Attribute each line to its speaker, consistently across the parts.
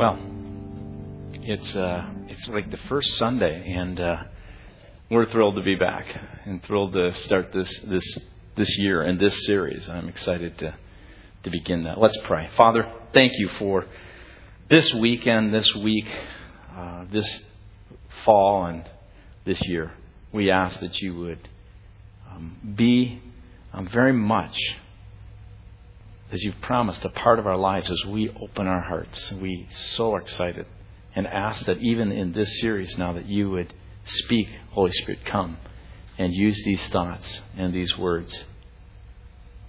Speaker 1: Well, it's uh, it's like the first Sunday, and uh, we're thrilled to be back and thrilled to start this this this year and this series. I'm excited to to begin that. Let's pray. Father, thank you for this weekend, this week, uh, this fall, and this year. We ask that you would um, be um, very much as you've promised, a part of our lives as we open our hearts. We so excited and ask that even in this series now that you would speak, Holy Spirit, come and use these thoughts and these words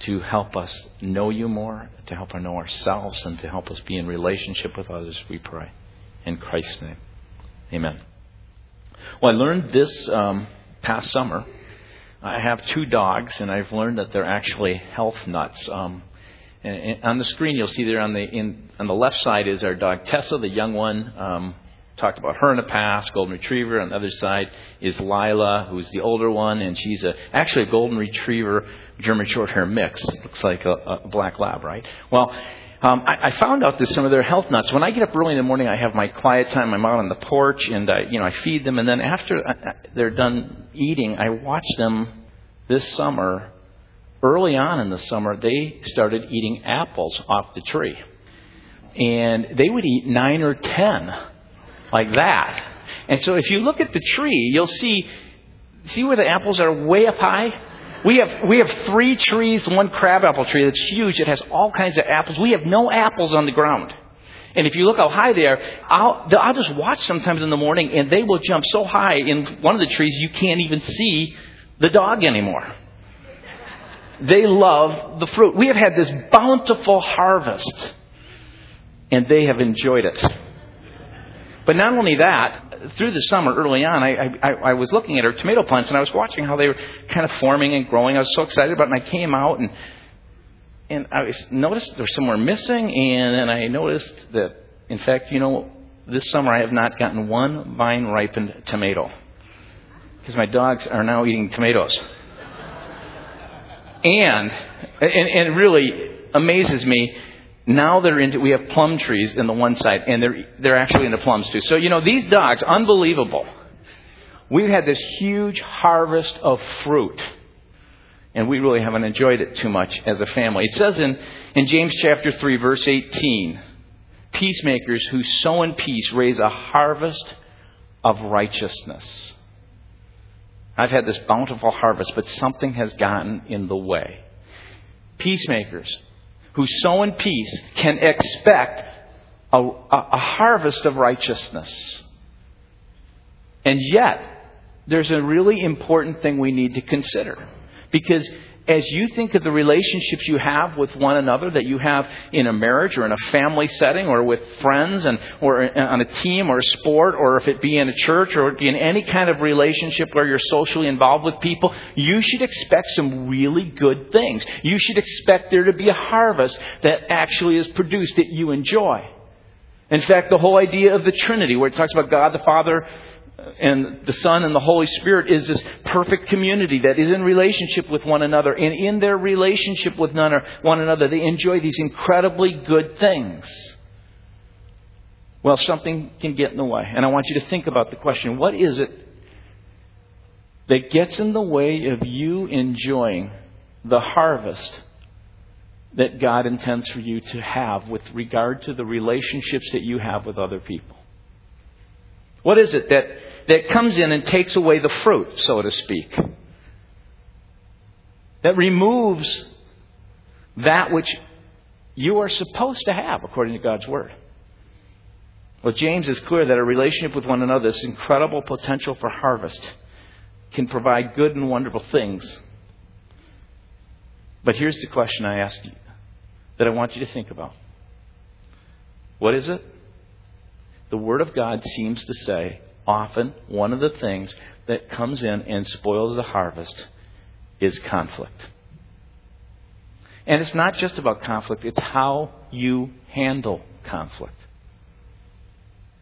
Speaker 1: to help us know you more, to help us know ourselves, and to help us be in relationship with others, we pray. In Christ's name. Amen. Well, I learned this um, past summer. I have two dogs, and I've learned that they're actually health nuts. Um, and on the screen, you'll see there on the in, on the left side is our dog Tessa, the young one. Um, talked about her in the past, golden retriever. On the other side is Lila, who's the older one, and she's a actually a golden retriever German Shorthair mix. Looks like a, a black lab, right? Well. Um, I, I found out that some of their health nuts. When I get up early in the morning, I have my quiet time. I'm out on the porch, and I, you know, I feed them. And then after uh, uh, they're done eating, I watch them this summer early on in the summer, they started eating apples off the tree. And they would eat nine or ten like that. And so if you look at the tree, you'll see, see where the apples are way up high? We have, we have three trees, one crabapple tree that's huge. It has all kinds of apples. We have no apples on the ground. And if you look how high they are, I'll, I'll just watch sometimes in the morning and they will jump so high in one of the trees you can't even see the dog anymore. They love the fruit. We have had this bountiful harvest, and they have enjoyed it. But not only that, through the summer early on, I, I, I was looking at our tomato plants and I was watching how they were kind of forming and growing. I was so excited about it, and I came out and and I noticed there was somewhere missing, and then I noticed that, in fact, you know, this summer I have not gotten one vine ripened tomato because my dogs are now eating tomatoes. And, and, and it really amazes me, now they're into, we have plum trees in the one side, and they're, they're actually into plums too. So, you know, these dogs, unbelievable. We've had this huge harvest of fruit, and we really haven't enjoyed it too much as a family. It says in, in James chapter 3, verse 18, peacemakers who sow in peace raise a harvest of righteousness. I've had this bountiful harvest, but something has gotten in the way. Peacemakers who sow in peace can expect a, a, a harvest of righteousness. And yet, there's a really important thing we need to consider. Because as you think of the relationships you have with one another that you have in a marriage or in a family setting or with friends and or on a team or a sport or if it be in a church or it be in any kind of relationship where you're socially involved with people, you should expect some really good things. You should expect there to be a harvest that actually is produced that you enjoy. In fact, the whole idea of the Trinity, where it talks about God the Father, and the Son and the Holy Spirit is this perfect community that is in relationship with one another. And in their relationship with one another, they enjoy these incredibly good things. Well, something can get in the way. And I want you to think about the question what is it that gets in the way of you enjoying the harvest that God intends for you to have with regard to the relationships that you have with other people? What is it that that comes in and takes away the fruit, so to speak. That removes that which you are supposed to have according to God's Word. Well, James is clear that a relationship with one another, this incredible potential for harvest, can provide good and wonderful things. But here's the question I ask you that I want you to think about. What is it? The Word of God seems to say often one of the things that comes in and spoils the harvest is conflict. And it's not just about conflict, it's how you handle conflict.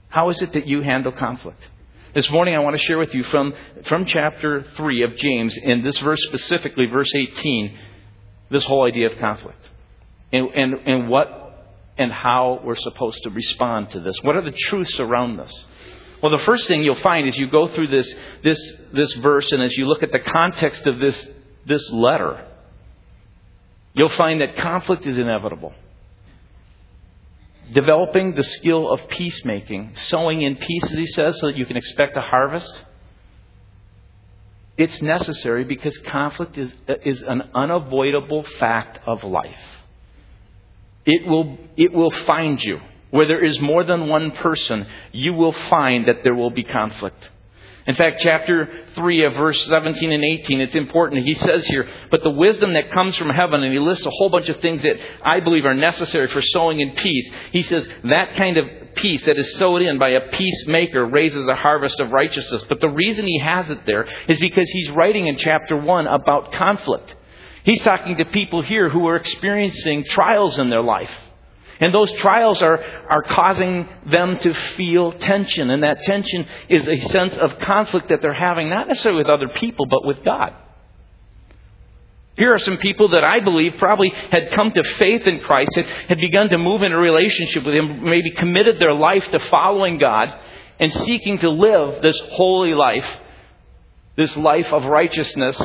Speaker 1: How is it that you handle conflict? This morning I want to share with you from, from chapter 3 of James, in this verse specifically, verse 18, this whole idea of conflict. And, and, and what and how we're supposed to respond to this. What are the truths around this? Well, the first thing you'll find as you go through this, this, this verse and as you look at the context of this, this letter, you'll find that conflict is inevitable. Developing the skill of peacemaking, sowing in peace, as he says, so that you can expect a harvest. It's necessary because conflict is, is an unavoidable fact of life. It will, it will find you. Where there is more than one person, you will find that there will be conflict. In fact, chapter 3 of verse 17 and 18, it's important. He says here, but the wisdom that comes from heaven, and he lists a whole bunch of things that I believe are necessary for sowing in peace. He says that kind of peace that is sowed in by a peacemaker raises a harvest of righteousness. But the reason he has it there is because he's writing in chapter 1 about conflict. He's talking to people here who are experiencing trials in their life. And those trials are, are causing them to feel tension. And that tension is a sense of conflict that they're having, not necessarily with other people, but with God. Here are some people that I believe probably had come to faith in Christ, had, had begun to move in a relationship with Him, maybe committed their life to following God and seeking to live this holy life, this life of righteousness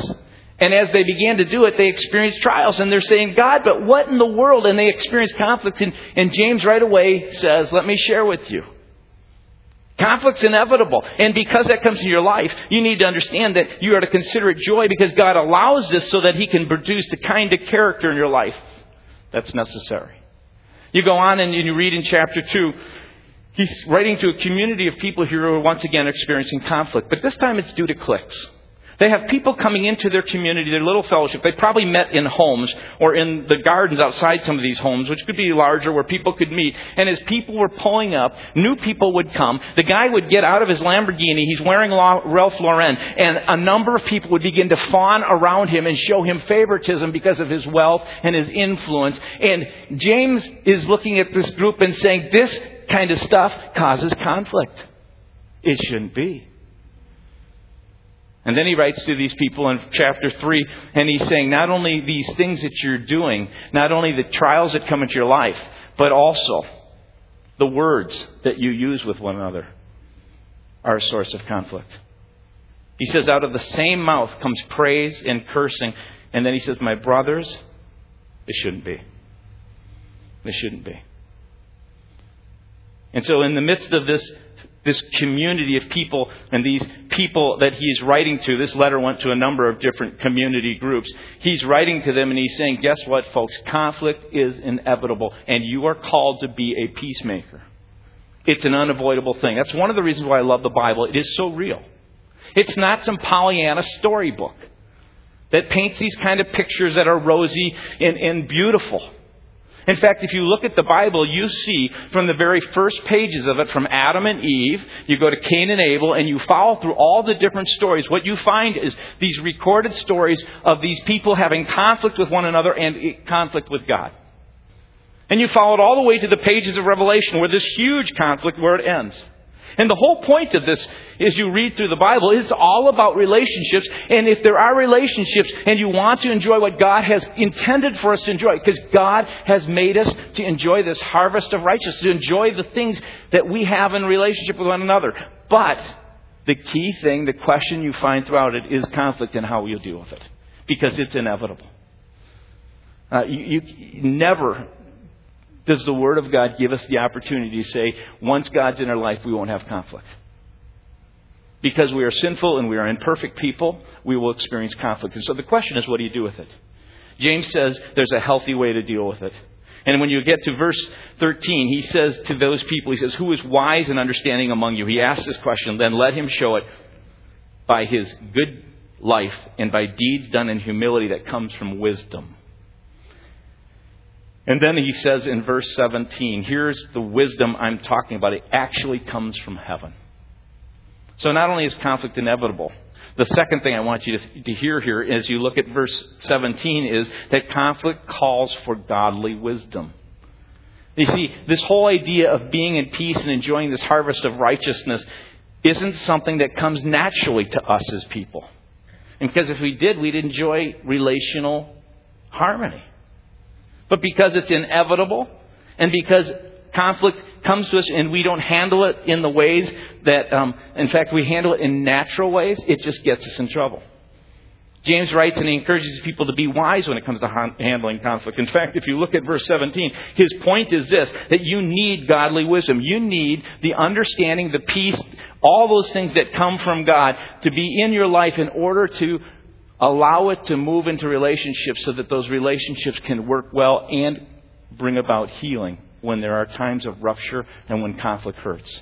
Speaker 1: and as they began to do it, they experienced trials. And they're saying, God, but what in the world? And they experienced conflict. And, and James right away says, Let me share with you. Conflict's inevitable. And because that comes in your life, you need to understand that you are to consider it joy because God allows this so that He can produce the kind of character in your life that's necessary. You go on and you read in chapter 2, he's writing to a community of people here who are once again experiencing conflict. But this time it's due to cliques. They have people coming into their community, their little fellowship. They probably met in homes or in the gardens outside some of these homes, which could be larger where people could meet. And as people were pulling up, new people would come. The guy would get out of his Lamborghini. He's wearing Ralph Lauren. And a number of people would begin to fawn around him and show him favoritism because of his wealth and his influence. And James is looking at this group and saying, this kind of stuff causes conflict. It shouldn't be. And then he writes to these people in chapter 3, and he's saying, not only these things that you're doing, not only the trials that come into your life, but also the words that you use with one another are a source of conflict. He says, out of the same mouth comes praise and cursing. And then he says, my brothers, this shouldn't be. This shouldn't be. And so, in the midst of this this community of people and these people that he's writing to. This letter went to a number of different community groups. He's writing to them and he's saying, guess what, folks? Conflict is inevitable and you are called to be a peacemaker. It's an unavoidable thing. That's one of the reasons why I love the Bible. It is so real. It's not some Pollyanna storybook that paints these kind of pictures that are rosy and, and beautiful. In fact, if you look at the Bible, you see from the very first pages of it, from Adam and Eve, you go to Cain and Abel, and you follow through all the different stories. What you find is these recorded stories of these people having conflict with one another and conflict with God. And you follow it all the way to the pages of Revelation, where this huge conflict, where it ends. And the whole point of this, as you read through the Bible, is all about relationships. And if there are relationships and you want to enjoy what God has intended for us to enjoy, because God has made us to enjoy this harvest of righteousness, to enjoy the things that we have in relationship with one another. But the key thing, the question you find throughout it is conflict and how you deal with it. Because it's inevitable. Uh, you, you never does the Word of God give us the opportunity to say, once God's in our life, we won't have conflict? Because we are sinful and we are imperfect people, we will experience conflict. And so the question is, what do you do with it? James says there's a healthy way to deal with it. And when you get to verse 13, he says to those people, he says, Who is wise and understanding among you? He asks this question, then let him show it by his good life and by deeds done in humility that comes from wisdom. And then he says in verse 17, here's the wisdom I'm talking about. It actually comes from heaven. So not only is conflict inevitable, the second thing I want you to, to hear here as you look at verse 17 is that conflict calls for godly wisdom. You see, this whole idea of being in peace and enjoying this harvest of righteousness isn't something that comes naturally to us as people. And because if we did, we'd enjoy relational harmony. But because it's inevitable And because conflict comes to us and we don't handle it in the ways that, um, in fact, we handle it in natural ways, it just gets us in trouble. James writes and he encourages people to be wise when it comes to handling conflict. In fact, if you look at verse 17, his point is this that you need godly wisdom. You need the understanding, the peace, all those things that come from God to be in your life in order to allow it to move into relationships so that those relationships can work well and bring about healing when there are times of rupture and when conflict hurts.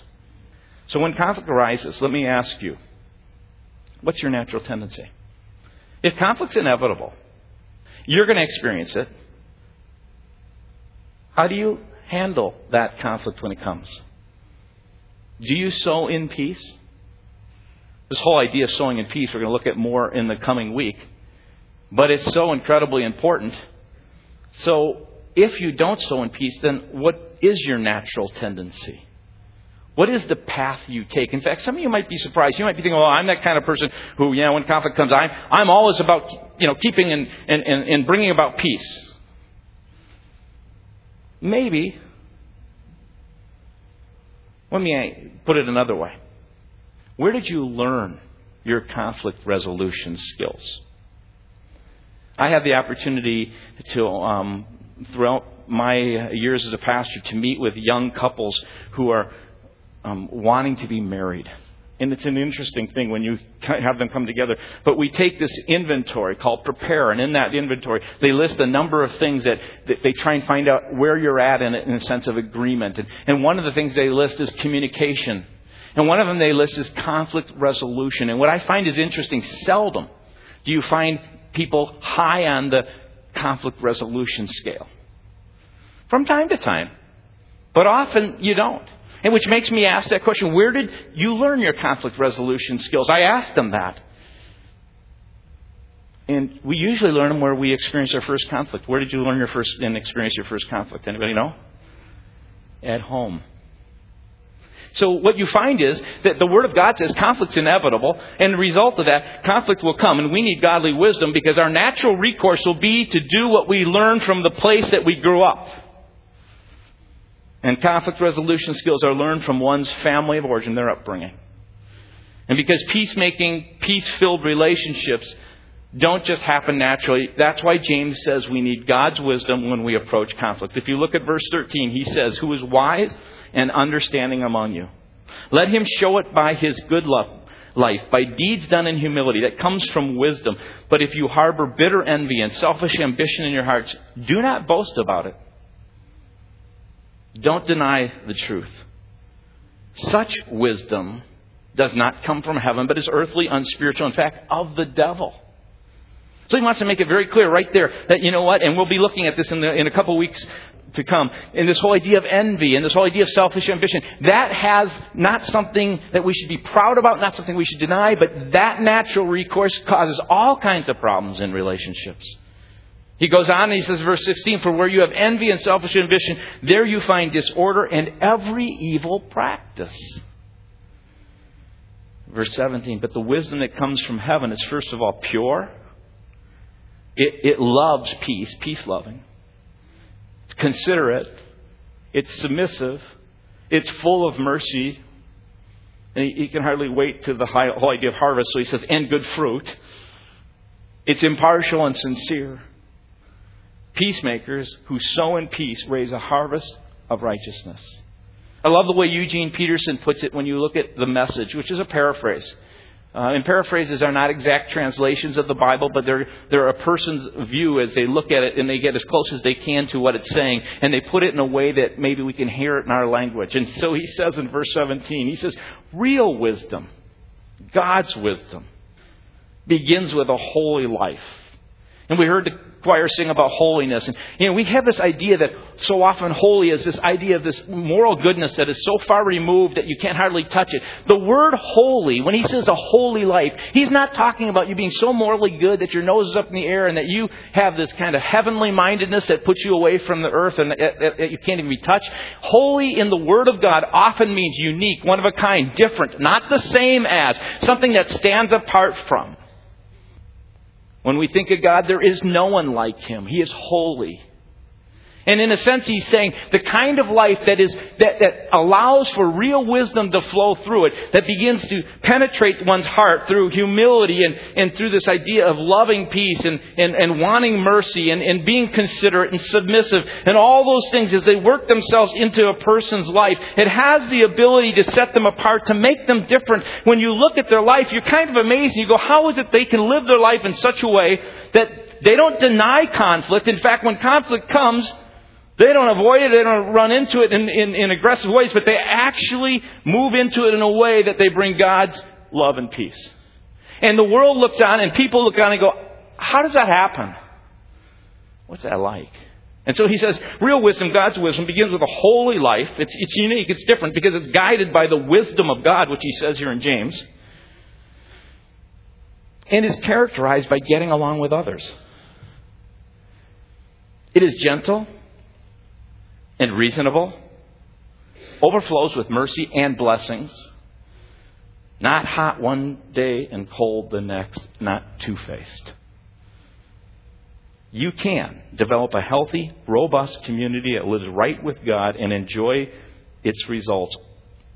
Speaker 1: So when conflict arises, let me ask you, what's your natural tendency? If conflict's inevitable, you're going to experience it. How do you handle that conflict when it comes? Do you sow in peace? This whole idea of sowing in peace, we're going to look at more in the coming week. But it's so incredibly important. So, if you don't sow in peace, then what is your natural tendency? What is the path you take? In fact, some of you might be surprised. You might be thinking, well, I'm that kind of person who, you know, when conflict comes, I'm, I'm always about, you know, keeping and, and, and, and bringing about peace. Maybe. Let me put it another way. Where did you learn your conflict resolution skills? I had the opportunity to, um, throughout my years as a pastor, to meet with young couples who are um, wanting to be married. And it's an interesting thing when you have them come together. But we take this inventory called Prepare, and in that inventory, they list a number of things that, that they try and find out where you're at in, in a sense of agreement. And, and one of the things they list is communication. And one of them they list is conflict resolution. And what I find is interesting, seldom do you find people high on the conflict resolution scale. From time to time. But often you don't. And which makes me ask that question where did you learn your conflict resolution skills? I asked them that. And we usually learn them where we experience our first conflict. Where did you learn your first and experience your first conflict? Anybody know? At home. So what you find is that the Word of God says conflict's inevitable, and the result of that, conflict will come, and we need godly wisdom because our natural recourse will be to do what we learn from the place that we grew up. And conflict resolution skills are learned from one's family of origin, their upbringing. And because peacemaking, peace filled relationships don't just happen naturally, that's why James says we need God's wisdom when we approach conflict. If you look at verse 13, he says, Who is wise and understanding among you? Let him show it by his good life, by deeds done in humility. That comes from wisdom. But if you harbor bitter envy and selfish ambition in your hearts, do not boast about it. Don't deny the truth. Such wisdom does not come from heaven, but is earthly, unspiritual, in fact, of the devil. So he wants to make it very clear right there that, you know what, and we'll be looking at this in, the, in a couple weeks to come, And this whole idea of envy and this whole idea of selfish ambition. That has not something that we should be proud about, not something we should deny, but that natural recourse causes all kinds of problems in relationships. He goes on and he says, verse 16, For where you have envy and selfish ambition, there you find disorder and every evil practice. Verse 17, But the wisdom that comes from heaven is first of all pure. It, it loves peace, peace loving. Considerate. It's submissive. It's full of mercy. And he, he can hardly wait to the high, whole idea of harvest, so he says, and good fruit. It's impartial and sincere. Peacemakers who sow in peace raise a harvest of righteousness. I love the way Eugene Peterson puts it when you look at the message, which is a paraphrase. Uh, and paraphrases are not exact translations of the Bible, but they're, they're a person's view as they look at it and they get as close as they can to what it's saying. And they put it in a way that maybe we can hear it in our language. And so he says in verse 17, he says, real wisdom, God's wisdom, begins with a holy life. And we heard the choir sing about holiness. And, you know, we have this idea that so often holy is this idea of this moral goodness that is so far removed that you can't hardly touch it. The word holy, when he says a holy life, he's not talking about you being so morally good that your nose is up in the air and that you have this kind of heavenly mindedness that puts you away from the earth and that you can't even be touched. Holy in the Word of God often means unique, one of a kind, different, not the same as, something that stands apart from. When we think of God, there is no one like Him. He is holy. And in a sense, he's saying the kind of life that is, that, that allows for real wisdom to flow through it, that begins to penetrate one's heart through humility and, and through this idea of loving peace and, and, and wanting mercy and, and being considerate and submissive and all those things as they work themselves into a person's life. It has the ability to set them apart, to make them different. When you look at their life, you're kind of amazed. You go, how is it they can live their life in such a way that they don't deny conflict. In fact, when conflict comes, they don't avoid it, they don't run into it in, in, in, aggressive ways, but they actually move into it in a way that they bring God's love and peace. And the world looks on and people look on and go, how does that happen? What's that like? And so he says, real wisdom, God's wisdom, begins with a holy life. It's, it's unique, it's different because it's guided by the wisdom of God, which he says here in James, and is characterized by getting along with others. It is gentle, and reasonable, overflows with mercy and blessings, not hot one day and cold the next, not two faced. You can develop a healthy, robust community that lives right with God and enjoy its results.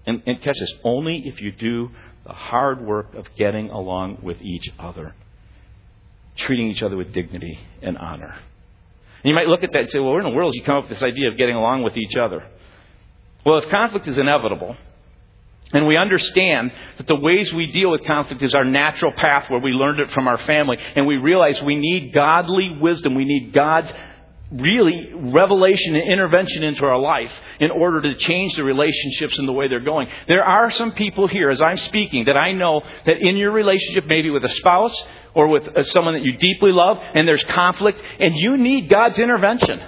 Speaker 1: And, and catch this only if you do the hard work of getting along with each other, treating each other with dignity and honor. You might look at that and say, well, where in the world did you come up with this idea of getting along with each other? Well, if conflict is inevitable, and we understand that the ways we deal with conflict is our natural path where we learned it from our family, and we realize we need godly wisdom, we need God's really revelation and intervention into our life in order to change the relationships and the way they're going. There are some people here, as I'm speaking, that I know that in your relationship, maybe with a spouse or with uh, someone that you deeply love, and there's conflict, and you need God's intervention.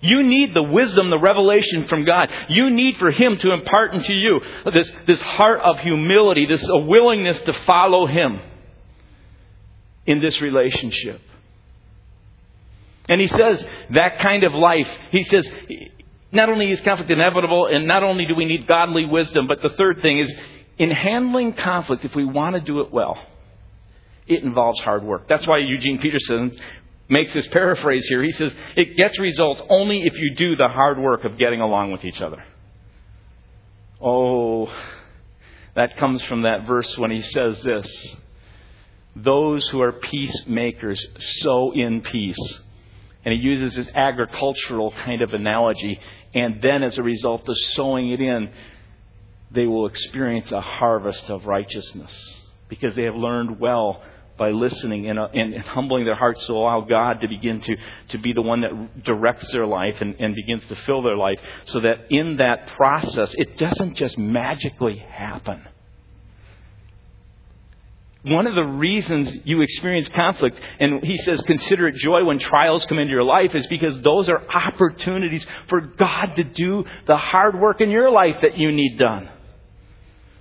Speaker 1: You need the wisdom, the revelation from God. You need for Him to impart into you this, this heart of humility, this a willingness to follow Him in this relationship. And he says that kind of life, he says, not only is conflict inevitable, and not only do we need godly wisdom, but the third thing is in handling conflict, if we want to do it well, it involves hard work. That's why Eugene Peterson makes this paraphrase here. He says, it gets results only if you do the hard work of getting along with each other. Oh, that comes from that verse when he says this Those who are peacemakers sow in peace. And he uses this agricultural kind of analogy. And then, as a result of sowing it in, they will experience a harvest of righteousness because they have learned well by listening and, uh, and, and, humbling their hearts to allow God to begin to, to be the one that directs their life and, and begins to fill their life so that in that process, it doesn't just magically happen. One of the reasons you experience conflict, and he says, consider it joy when trials come into your life, is because those are opportunities for God to do the hard work in your life that you need done.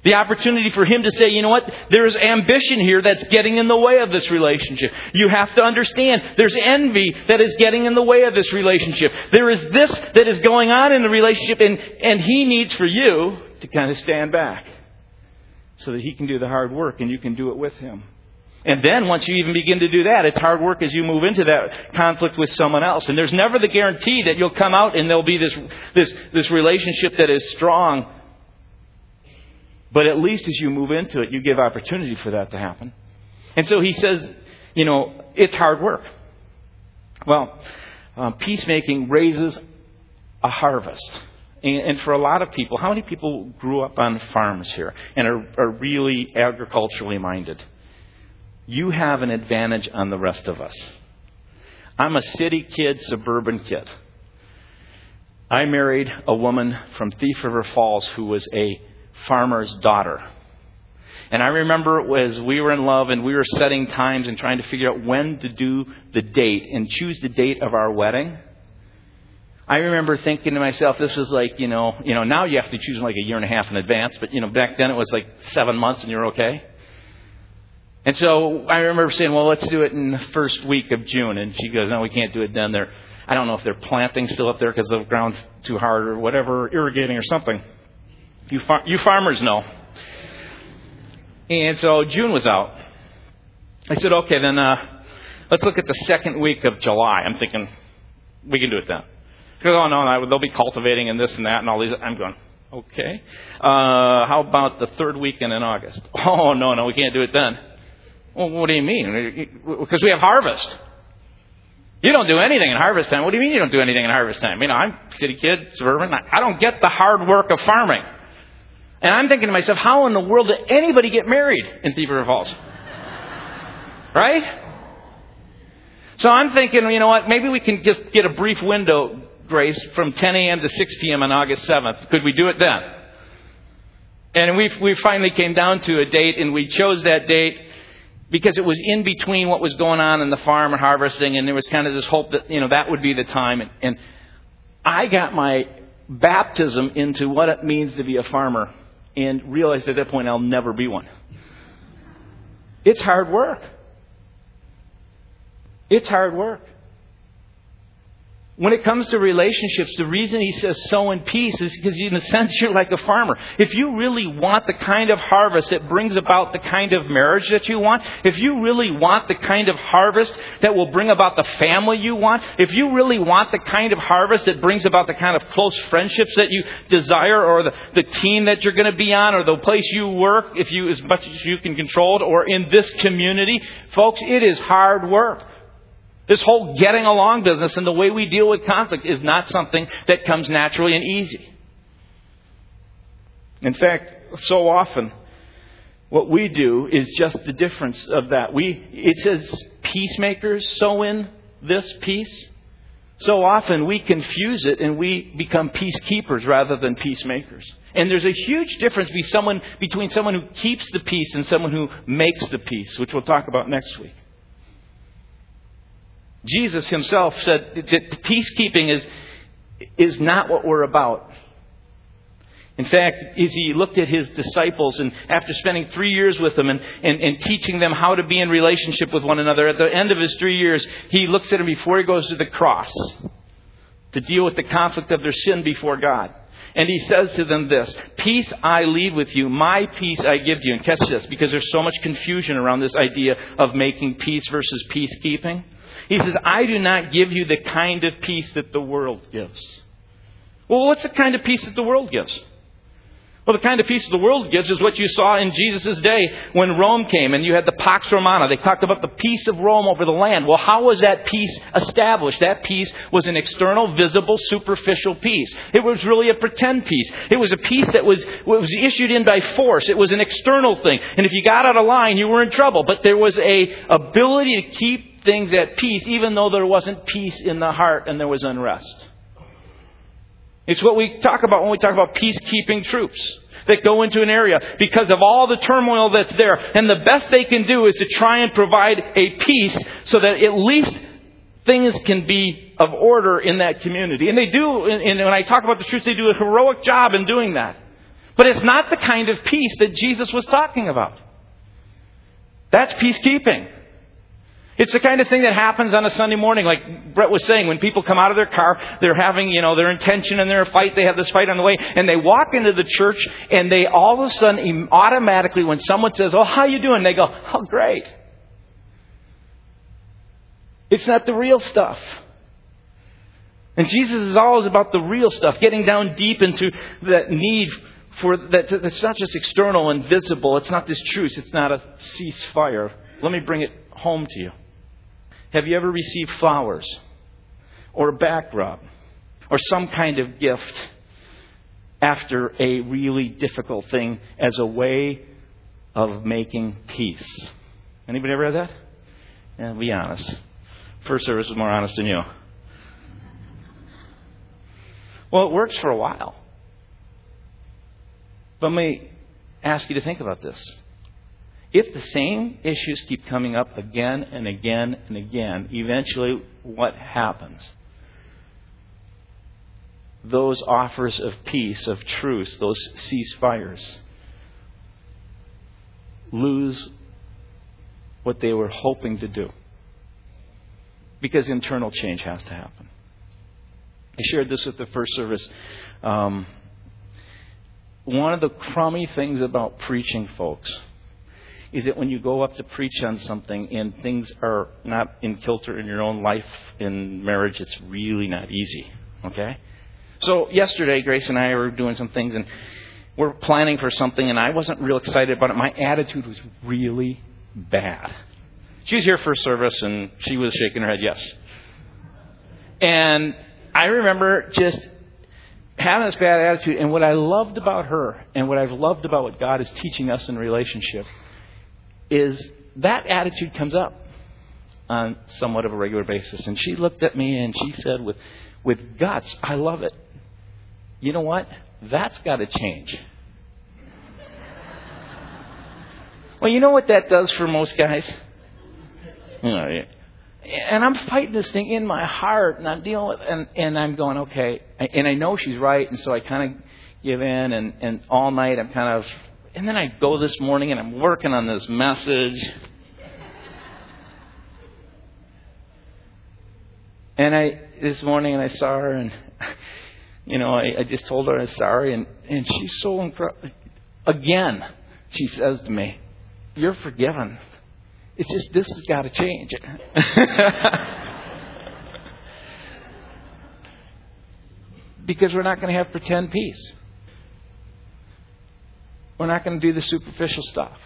Speaker 1: The opportunity for him to say, you know what, there's ambition here that's getting in the way of this relationship. You have to understand there's envy that is getting in the way of this relationship. There is this that is going on in the relationship, and, and he needs for you to kind of stand back so that he can do the hard work and you can do it with him. And then once you even begin to do that, it's hard work as you move into that conflict with someone else. And there's never the guarantee that you'll come out and there'll be this, this, this relationship that is strong but at least as you move into it, you give opportunity for that to happen. And so he says, you know, it's hard work. Well, um, peacemaking raises a harvest. And, for a lot of people, how many people grew up on farms here and are, are really agriculturally minded? You have an advantage on the rest of us. I'm a city kid, suburban kid. I married a woman from Thief River Falls who was a farmer's daughter. And I remember as we were in love and we were setting times and trying to figure out when to do the date and choose the date of our wedding. I remember thinking to myself, this was like, you know, you know, now you have to choose like a year and a half in advance, but you know, back then it was like seven months and you're okay. And so I remember saying, well, let's do it in the first week of June. And she goes, no, we can't do it then. They're, I don't know if they're planting still up there because the ground's too hard or whatever, irrigating or something. You, far- you farmers know. And so June was out. I said, okay, then uh, let's look at the second week of July. I'm thinking we can do it then. Oh, no, they'll be cultivating and this and that and all these. I'm going, okay. Uh, how about the third weekend in August? Oh, no, no, we can't do it then. Well, what do you mean? Because we have harvest. You don't do anything in harvest time. What do you mean you don't do anything in harvest time? You know, I'm city kid, suburban. I don't get the hard work of farming. And I'm thinking to myself, how in the world did anybody get married in Thief Falls? Right? So I'm thinking, you know what, maybe we can just get a brief window, Grace, from 10 a.m. to 6 p.m. on August 7th. Could we do it then? And we, we finally came down to a date, and we chose that date because it was in between what was going on in the farm and harvesting, and there was kind of this hope that, you know, that would be the time. And, and I got my baptism into what it means to be a farmer and realized at that point I'll never be one. It's hard work. It's hard work. When it comes to relationships, the reason he says sow in peace is because, in a sense, you're like a farmer. If you really want the kind of harvest that brings about the kind of marriage that you want, if you really want the kind of harvest that will bring about the family you want, if you really want the kind of harvest that brings about the kind of close friendships that you desire, or the, the team that you're going to be on, or the place you work, if you, as much as you can control it, or in this community, folks, it is hard work. This whole getting along business and the way we deal with conflict is not something that comes naturally and easy. In fact, so often, what we do is just the difference of that. We, it says peacemakers sow in this peace. So often we confuse it and we become peacekeepers rather than peacemakers. And there's a huge difference between someone, between someone who keeps the peace and someone who makes the peace, which we'll talk about next week. Jesus himself said that peacekeeping is, is not what we're about. In fact, as he looked at his disciples and after spending three years with them and, and, and, teaching them how to be in relationship with one another, at the end of his three years, he looks at them before he goes to the cross to deal with the conflict of their sin before God. And he says to them this Peace I leave with you, my peace I give to you. And catch this, because there's so much confusion around this idea of making peace versus peacekeeping. He says, I do not give you the kind of peace that the world gives. Well, what's the kind of peace that the world gives? Well, the kind of peace the world gives is what you saw in Jesus' day when Rome came and you had the Pax Romana. They talked about the peace of Rome over the land. Well, how was that peace established? That peace was an external, visible, superficial peace. It was really a pretend peace. It was a peace that was, was issued in by force. It was an external thing. And if you got out of line, you were in trouble. But there was a ability to keep things at peace, even though there wasn't peace in the heart and there was unrest. It's what we talk about when we talk about peacekeeping troops that go into an area because of all the turmoil that's there. And the best they can do is to try and provide a peace so that at least things can be of order in that community. And they do, and when I talk about the troops, they do a heroic job in doing that. But it's not the kind of peace that Jesus was talking about. That's peacekeeping. It's the kind of thing that happens on a Sunday morning, like Brett was saying, when people come out of their car, they're having, you know, their intention and their fight, they have this fight on the way, and they walk into the church, and they all of a sudden, automatically, when someone says, oh, how you doing? They go, oh, great. It's not the real stuff. And Jesus is always about the real stuff, getting down deep into that need for that. It's not just external and visible. It's not this truce. It's not a ceasefire. Let me bring it home to you. Have you ever received flowers or a back rub or some kind of gift after a really difficult thing as a way of making peace? Anybody ever had that? Yeah, be honest. First service was more honest than you. Well, it works for a while. But let me ask you to think about this. If the same issues keep coming up again and again and again, eventually what happens? Those offers of peace, of truce, those ceasefires, lose what they were hoping to do. Because internal change has to happen. I shared this with the first service. Um, one of the crummy things about preaching, folks, is that when you go up to preach on something and things are not in kilter in your own life in marriage, it's really not easy. Okay? So yesterday, Grace and I were doing some things and we're planning for something and I wasn't real excited about it. My attitude was really bad. She was here for service and she was shaking her head yes. And I remember just having this bad attitude. And what I loved about her and what I've loved about what God is teaching us in relationship is that attitude comes up on somewhat of a regular basis. And she looked at me and she said, with, with guts, I love it. You know what? That's got to change. well, you know what that does for most guys? You know, and I'm fighting this thing in my heart, and I'm dealing with, and and I'm going okay, and I know she's right, and so I kind of give in, and and all night I'm kind of, and then I go this morning and I'm working on this message, and I this morning and I saw her, and you know I, I just told her I'm sorry, and and she's so incredible. Again, she says to me, "You're forgiven." It's just this has got to change. because we're not going to have pretend peace. We're not going to do the superficial stuff.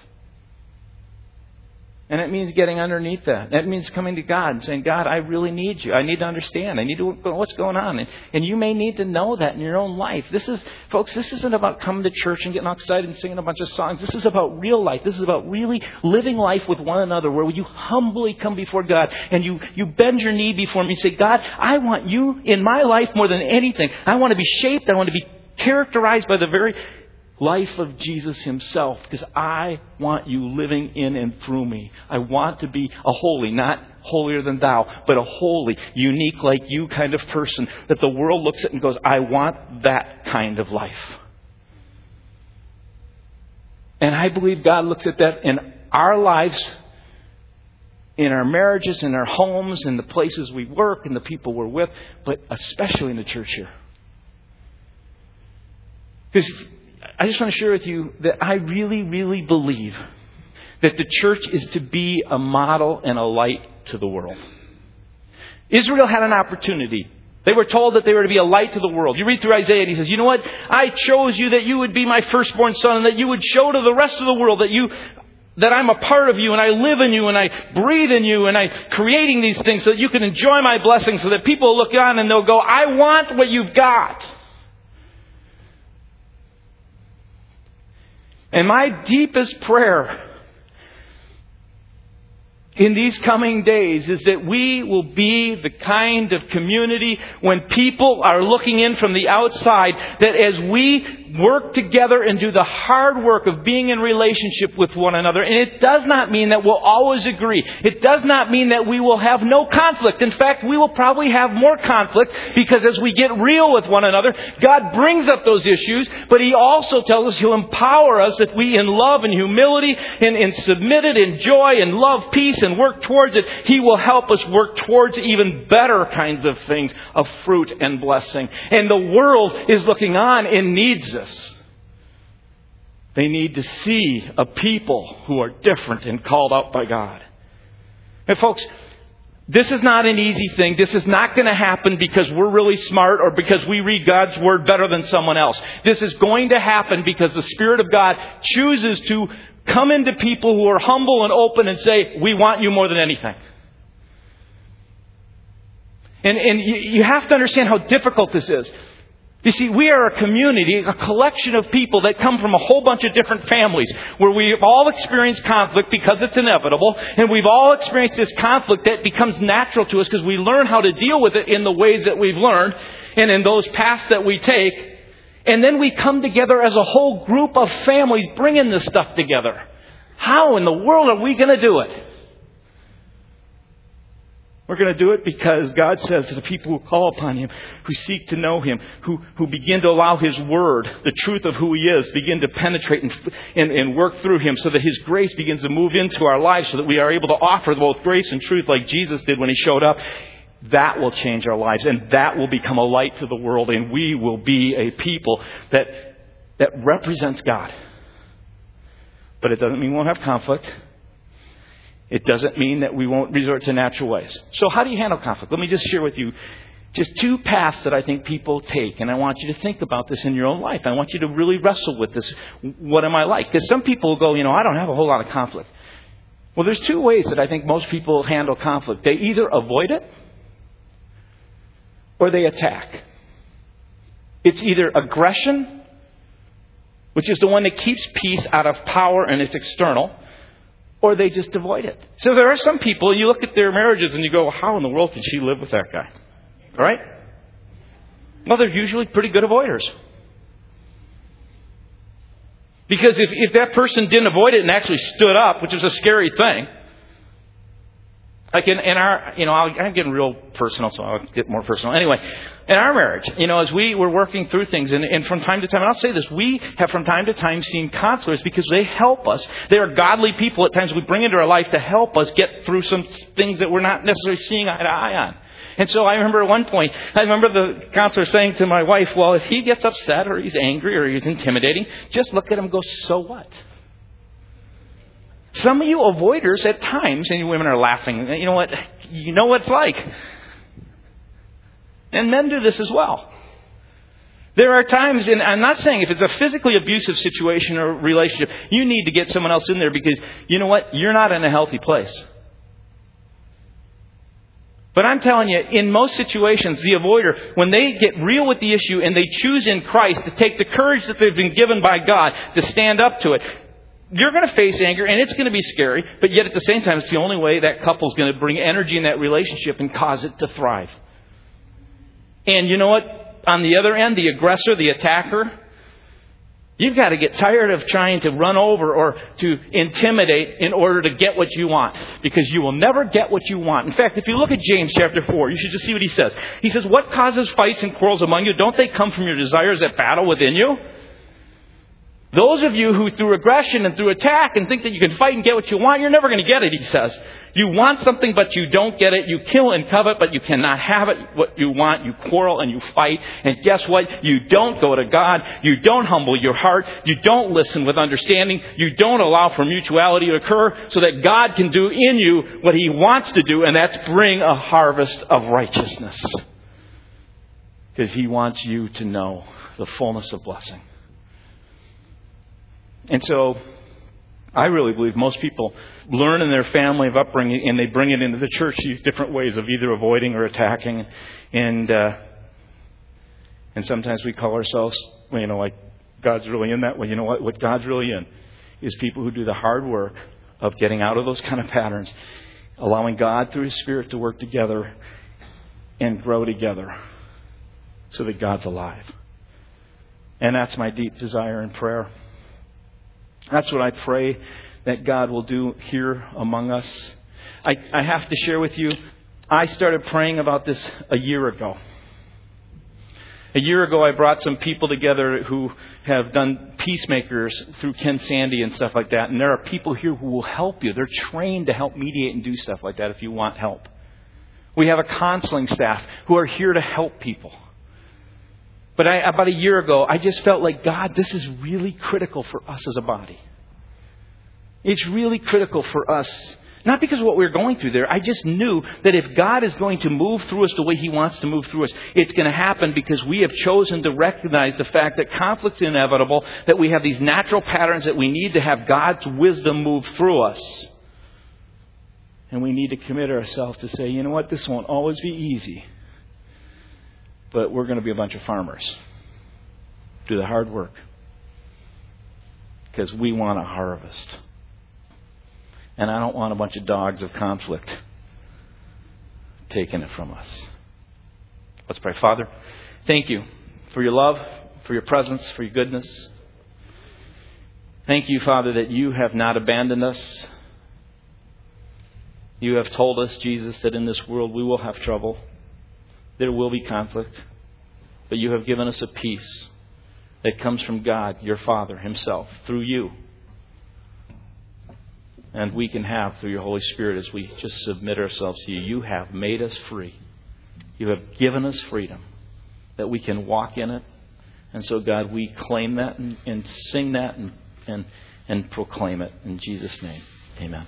Speaker 1: And it means getting underneath that. That means coming to God and saying, God, I really need you. I need to understand. I need to know what's going on. And, and you may need to know that in your own life. This is, folks, this isn't about coming to church and getting excited and singing a bunch of songs. This is about real life. This is about really living life with one another where you humbly come before God and you, you bend your knee before Him and say, God, I want you in my life more than anything. I want to be shaped. I want to be characterized by the very life of Jesus himself because I want you living in and through me. I want to be a holy, not holier than thou, but a holy, unique like you kind of person that the world looks at and goes, I want that kind of life. And I believe God looks at that in our lives, in our marriages, in our homes, in the places we work, in the people we're with, but especially in the church here. Because I just want to share with you that I really, really believe that the church is to be a model and a light to the world. Israel had an opportunity. They were told that they were to be a light to the world. You read through Isaiah and he says, You know what? I chose you that you would be my firstborn son and that you would show to the rest of the world that you that I'm a part of you and I live in you and I breathe in you and I'm creating these things so that you can enjoy my blessings so that people look on and they'll go, I want what you've got. And my deepest prayer in these coming days is that we will be the kind of community when people are looking in from the outside, that as we work together and do the hard work of being in relationship with one another, and it does not mean that we'll always agree. It does not mean that we will have no conflict. In fact, we will probably have more conflict because as we get real with one another, God brings up those issues, but He also tells us He'll empower us if we in love and humility and, submitted in joy and love, peace, and work towards it, He will help us work towards even better kinds of things of fruit and blessing. And the world is looking on and needs us. They need to see a people who are different and called out by God. And folks, this is not an easy thing. This is not going to happen because we're really smart or because we read God's Word better than someone else. This is going to happen because the Spirit of God chooses to come into people who are humble and open and say, We want you more than anything. And, and you have to understand how difficult this is. You see, we are a community, a collection of people that come from a whole bunch of different families where we've all experienced conflict because it's inevitable, and we've all experienced this conflict that becomes natural to us because we learn how to deal with it in the ways that we've learned and in those paths that we take. And then we come together as a whole group of families bringing this stuff together. How in the world are we going to do it? We're going to do it because God says to the people who call upon Him, who seek to know Him, who, who begin to allow His Word, the truth of who He is, begin to penetrate and, and, and work through Him so that His grace begins to move into our lives so that we are able to offer both grace and truth like Jesus did when He showed up. That will change our lives and that will become a light to the world and we will be a people that, that represents God. But it doesn't mean we won't have conflict. It doesn't mean that we won't resort to natural ways. So, how do you handle conflict? Let me just share with you Just two paths that I think people take, and I want you to think about this in your own life. I want you to really wrestle with this. What am I like? Because some people go, you know, I don't have a whole lot of conflict. Well, there's two ways that I think most people handle conflict. They either avoid it or they attack. It's either aggression, which is the one that keeps peace out of power and it's external, or they just avoid it. So there are some people, you look at their marriages and you go, how in the world can she live with that guy? All right? Well, they're usually pretty good avoiders. Because if, if that person didn't avoid it and actually stood up, which is a scary thing, like in, in our, you know, i am getting real personal, so I'll get more personal. Anyway, in our marriage, you know, as we were working through things, and, and from time to time, and I'll say this, we have from time to time seen counselors because they help us. They are godly people at times we bring into our life to help us get through some things that we're not necessarily seeing eye to eye on. And so I remember at one point, I remember the counselor saying to my wife, well, if he gets upset or he's angry or he's intimidating, just look at him go, so what? Some of you avoiders at times, and you women are laughing, you know what? You know what it's like. And men do this as well. There are times, and I'm not saying if it's a physically abusive situation or relationship, you need to get someone else in there because you know what? You're not in a healthy place. But I'm telling you, in most situations, the avoider, when they get real with the issue and they choose in Christ to take the courage that they've been given by God to stand up to it, you're going to face anger and it's going to be scary, but yet at the same time, it's the only way that couple's going to bring energy in that relationship and cause it to thrive. And you know what? On the other end, the aggressor, the attacker, You've got to get tired of trying to run over or to intimidate in order to get what you want. Because you will never get what you want. In fact, if you look at James chapter 4, you should just see what he says. He says, What causes fights and quarrels among you? Don't they come from your desires that battle within you? Those of you who through aggression and through attack and think that you can fight and get what you want, you're never going to get it, he says. You want something but you don't get it. You kill and covet but you cannot have it what you want. You quarrel and you fight. And guess what? You don't go to God. You don't humble your heart. You don't listen with understanding. You don't allow for mutuality to occur so that God can do in you what he wants to do and that's bring a harvest of righteousness. Because he wants you to know the fullness of blessing. And so I really believe most people learn in their family of upbringing and they bring it into the church these different ways of either avoiding or attacking. And, uh, and sometimes we call ourselves, you know, like God's really in that. Well, you know what? What God's really in is people who do the hard work of getting out of those kind of patterns, allowing God through His Spirit to work together and grow together so that God's alive. And that's my deep desire and prayer. That's what I pray that God will do here among us. I, I have to share with you, I started praying about this a year ago. A year ago, I brought some people together who have done peacemakers through Ken Sande and stuff like that. And there are people here who will help you. They're trained to help mediate and do stuff like that if you want help. We have a counseling staff who are here to help people. But I, about a year ago, I just felt like, God, this is really critical for us as a body. It's really critical for us. Not because of what we are going through there. I just knew that if God is going to move through us the way He wants to move through us, it's going to happen because we have chosen to recognize the fact that conflict's inevitable, that we have these natural patterns that we need to have God's wisdom move through us. And we need to commit ourselves to say, you know what, this won't always be easy but we're going to be a bunch of farmers. Do the hard work. Because we want a harvest. And I don't want a bunch of dogs of conflict taking it from us. Let's pray. Father, thank you for your love, for your presence, for your goodness. Thank you, Father, that you have not abandoned us. You have told us, Jesus, that in this world we will have trouble. There will be conflict, but you have given us a peace that comes from God, your Father Himself, through you. And we can have through your Holy Spirit as we just submit ourselves to you. You have made us free. You have given us freedom that we can walk in it. And so, God, we claim that and, and sing that and, and, and proclaim it. In Jesus' name, amen.